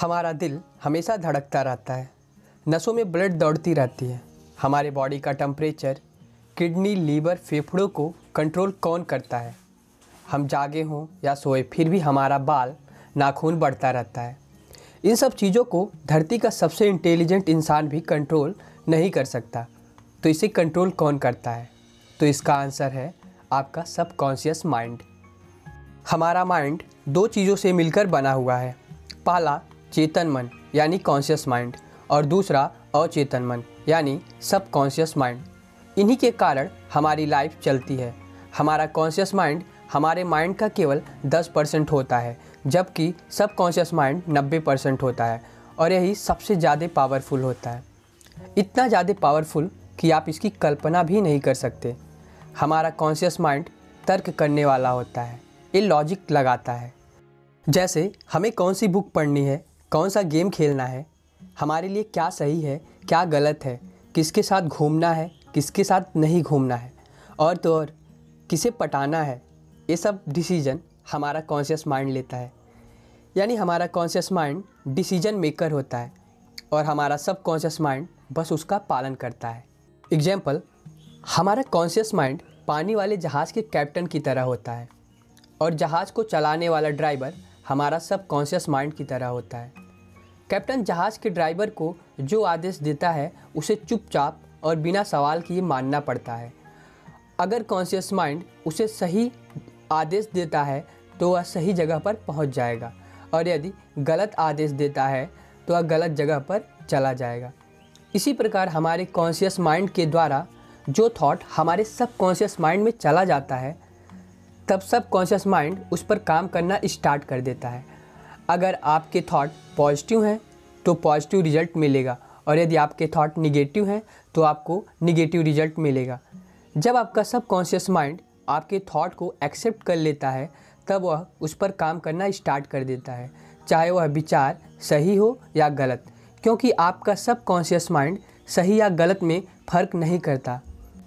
हमारा दिल हमेशा धड़कता रहता है। नसों में ब्लड दौड़ती रहती है। हमारे बॉडी का टेम्परेचर, किडनी, लीवर, फेफड़ों को कंट्रोल कौन करता है? हम जागे हों या सोए, फिर भी हमारा बाल नाखून बढ़ता रहता है। इन सब चीज़ों को धरती का सबसे इंटेलिजेंट इंसान भी कंट्रोल नहीं कर सकता। तो इसे कंट्रोल कौन करता है? तो इसका आंसर है आपका सबकॉन्शियस माइंड हमारा माइंड दो चीज़ों से मिलकर बना हुआ है। पहला चेतन मन, यानी कॉन्शियस माइंड और दूसरा अचेतन मन, यानी सब कॉन्शियस माइंड इन्हीं के कारण हमारी लाइफ चलती है। हमारा कॉन्शियस माइंड हमारे माइंड का केवल 10 परसेंट होता है, जबकि सब कॉन्शियस माइंड 90 परसेंट होता है, और यही सबसे ज़्यादा पावरफुल होता है। इतना ज़्यादा पावरफुल कि आप इसकी कल्पना भी नहीं कर सकते। हमारा कॉन्शियस माइंड तर्क करने वाला होता है ये लॉजिक लगाता है। जैसे हमें कौन सी बुक पढ़नी है? कौन सा गेम खेलना है? हमारे लिए क्या सही है, क्या गलत है? किसके साथ घूमना है, किसके साथ नहीं घूमना है? और तो और, किसे पटाना है? ये सब डिसीज़न हमारा कॉन्शियस माइंड लेता है। यानी हमारा कॉन्शियस माइंड डिसीज़न मेकर होता है और हमारा सब कॉन्शियस माइंड बस उसका पालन करता है। एग्ज़ाम्पल हमारा कॉन्शियस माइंड पानी वाले जहाज़ के कैप्टन की तरह होता है और जहाज़ को चलाने वाला ड्राइवर हमारा सब कॉन्शियस माइंड की तरह होता है। कैप्टन जहाज़ के ड्राइवर को जो आदेश देता है, उसे चुपचाप और बिना सवाल किए मानना पड़ता है। अगर कॉन्शियस माइंड उसे सही आदेश देता है तो वह सही जगह पर पहुँच जाएगा। और यदि गलत आदेश देता है तो वह गलत जगह पर चला जाएगा। इसी प्रकार हमारे कॉन्शियस माइंड के द्वारा जो थॉट हमारे सब कॉन्शियस माइंड में चला जाता है तब सब कॉन्शियस माइंड उस पर काम करना स्टार्ट कर देता है। अगर आपके थॉट पॉजिटिव हैं तो पॉजिटिव रिज़ल्ट मिलेगा। और यदि आपके थॉट निगेटिव हैं तो आपको निगेटिव रिज़ल्ट मिलेगा। जब आपका सब कॉन्शियस माइंड आपके थॉट को एक्सेप्ट कर लेता है, तब वह उस पर काम करना स्टार्ट कर देता है। चाहे वह विचार सही हो या गलत, क्योंकि आपका सब कॉन्शियस माइंड सही या गलत में फ़र्क नहीं करता।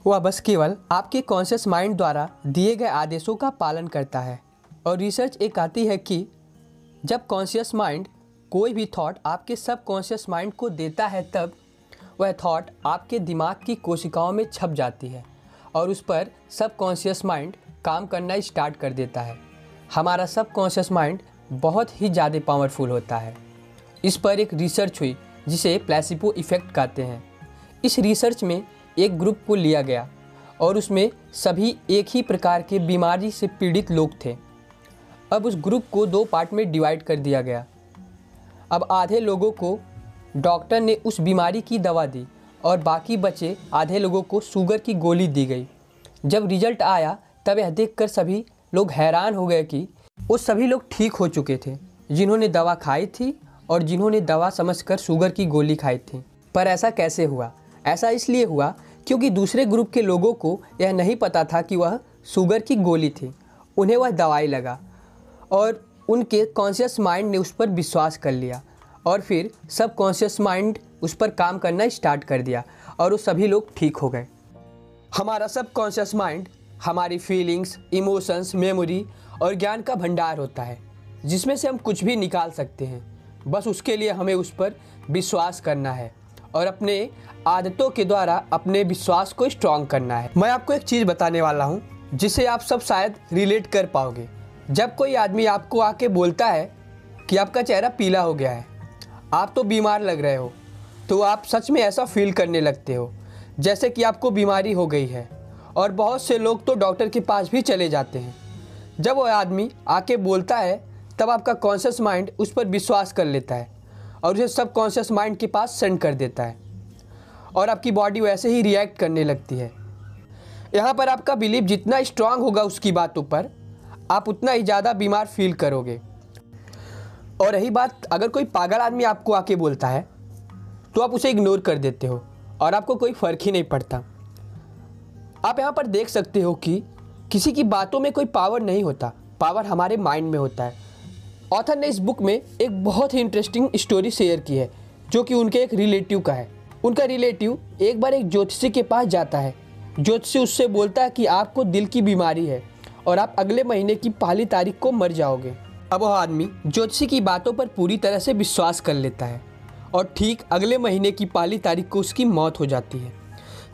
वह बस केवल आपके कॉन्शियस माइंड द्वारा दिए गए आदेशों का पालन करता है। और रिसर्च एक आती है कि जब कॉन्शियस माइंड कोई भी थॉट आपके सब कॉन्शियस माइंड को देता है तब वह थॉट आपके दिमाग की कोशिकाओं में छप जाती है और उस पर सब कॉन्शियस माइंड काम करना स्टार्ट कर देता है। हमारा सब कॉन्शियस माइंड बहुत ही ज़्यादा पावरफुल होता है। इस पर एक रिसर्च हुई, जिसे प्लेसिपो इफ़ेक्ट कहते हैं। इस रिसर्च में एक ग्रुप को लिया गया और उसमें सभी एक ही प्रकार के बीमारी से पीड़ित लोग थे। अब उस ग्रुप को दो पार्ट में डिवाइड कर दिया गया। अब आधे लोगों को डॉक्टर ने उस बीमारी की दवा दी और बाकी बचे आधे लोगों को शुगर की गोली दी गई। जब रिज़ल्ट आया, तब यह देखकर सभी लोग हैरान हो गए कि वो सभी लोग ठीक हो चुके थे, जिन्होंने दवा खाई थी और जिन्होंने दवा समझकर शुगर की गोली खाई थी। पर ऐसा कैसे हुआ? ऐसा इसलिए हुआ क्योंकि दूसरे ग्रुप के लोगों को यह नहीं पता था कि वह शुगर की गोली थी। उन्हें वह दवाई लगा और उनके कॉन्शियस माइंड ने उस पर विश्वास कर लिया और फिर सब कॉन्शियस माइंड उस पर काम करना स्टार्ट कर दिया और वो सभी लोग ठीक हो गए। हमारा सब कॉन्शियस माइंड हमारी फीलिंग्स इमोशंस मेमोरी और ज्ञान का भंडार होता है, जिसमें से हम कुछ भी निकाल सकते हैं। बस उसके लिए हमें उस पर विश्वास करना है। और अपने आदतों के द्वारा अपने विश्वास को स्ट्रांग करना है। मैं आपको एक चीज़ बताने वाला हूँ, जिसे आप सब शायद रिलेट कर पाओगे। जब कोई आदमी आपको आके बोलता है कि आपका चेहरा पीला हो गया है, आप तो बीमार लग रहे हो तो आप सच में ऐसा फील करने लगते हो, जैसे कि आपको बीमारी हो गई है। और बहुत से लोग तो डॉक्टर के पास भी चले जाते हैं। जब वो आदमी आके बोलता है, तब आपका कॉन्शियस माइंड उस पर विश्वास कर लेता है। और उसे सब कॉन्शियस माइंड के पास सेंड कर देता है। और आपकी बॉडी वैसे ही रिएक्ट करने लगती है। यहाँ पर आपका बिलीव जितना स्ट्रांग होगा उसकी बातों पर, आप उतना ही ज़्यादा बीमार फील करोगे। और रही बात, अगर कोई पागल आदमी आपको आके बोलता है तो आप उसे इग्नोर कर देते हो और आपको कोई फ़र्क ही नहीं पड़ता। आप यहाँ पर देख सकते हो कि किसी की बातों में कोई पावर नहीं होता। पावर हमारे माइंड में होता है। ऑथर ने इस बुक में एक बहुत ही इंटरेस्टिंग स्टोरी शेयर की है, जो कि उनके एक रिलेटिव का है। उनका रिलेटिव एक बार एक ज्योतिषी के पास जाता है। ज्योतिषी उससे बोलता है कि आपको दिल की बीमारी है और आप अगले महीने की पहली तारीख को मर जाओगे। अब वह आदमी ज्योतिषी की बातों पर पूरी तरह से विश्वास कर लेता है और ठीक अगले महीने की पहली तारीख को उसकी मौत हो जाती है।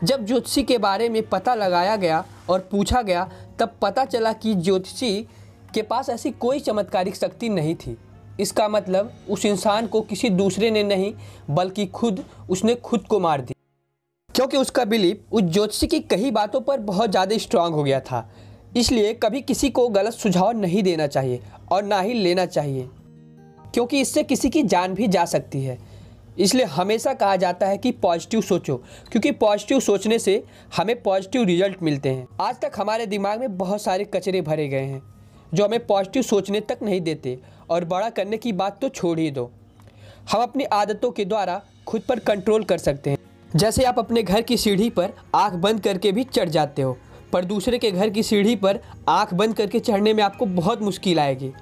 जब ज्योतिषी के बारे में पता लगाया गया और पूछा गया, तब पता चला कि ज्योतिषी के पास ऐसी कोई चमत्कारिक शक्ति नहीं थी। इसका मतलब उस इंसान को किसी दूसरे ने नहीं, बल्कि खुद, उसने खुद को मार दिया। क्योंकि उसका बिलीव उस ज्योतिषी की कई बातों पर बहुत ज़्यादा स्ट्रांग हो गया था। इसलिए कभी किसी को गलत सुझाव नहीं देना चाहिए और ना ही लेना चाहिए। क्योंकि इससे किसी की जान भी जा सकती है। इसलिए हमेशा कहा जाता है कि पॉजिटिव सोचो, क्योंकि पॉजिटिव सोचने से हमें पॉजिटिव रिज़ल्ट मिलते हैं। आज तक हमारे दिमाग में बहुत सारे कचरे भरे गए हैं। जो हमें पॉजिटिव सोचने तक नहीं देते और बड़ा करने की बात तो छोड़ ही दो। हम अपनी आदतों के द्वारा खुद पर कंट्रोल कर सकते हैं। जैसे आप अपने घर की सीढ़ी पर आँख बंद करके भी चढ़ जाते हो, पर दूसरे के घर की सीढ़ी पर आँख बंद करके चढ़ने में आपको बहुत मुश्किल आएगी।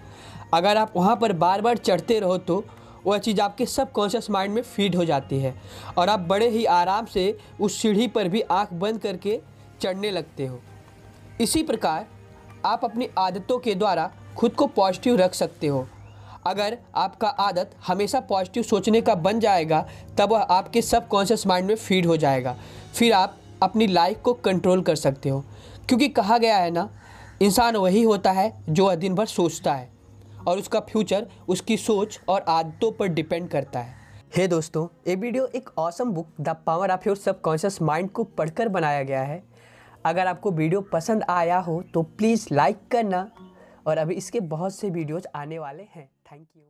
अगर आप वहाँ पर बार बार चढ़ते रहो तो वह चीज़ आपके सब कॉन्शियस माइंड में फ़ीड हो जाती है और आप बड़े ही आराम से उस सीढ़ी पर भी आँख बंद करके चढ़ने लगते हो। इसी प्रकार आप अपनी आदतों के द्वारा खुद को पॉजिटिव रख सकते हो। अगर आपका आदत हमेशा पॉजिटिव सोचने का बन जाएगा, तब वह आपके सब कॉन्शियस माइंड में फ़ीड हो जाएगा। फिर आप अपनी लाइफ को कंट्रोल कर सकते हो। क्योंकि कहा गया है ना, इंसान वही होता है जो वह दिन भर सोचता है और उसका फ्यूचर, उसकी सोच और आदतों पर डिपेंड करता है। हे hey दोस्तों, ये वीडियो एक awesome book The Power of Your Subconscious Mind को पढ़कर बनाया गया है। अगर आपको वीडियो पसंद आया हो तो प्लीज़ लाइक करना और अभी इसके बहुत से वीडियोज़ आने वाले हैं। Thank you.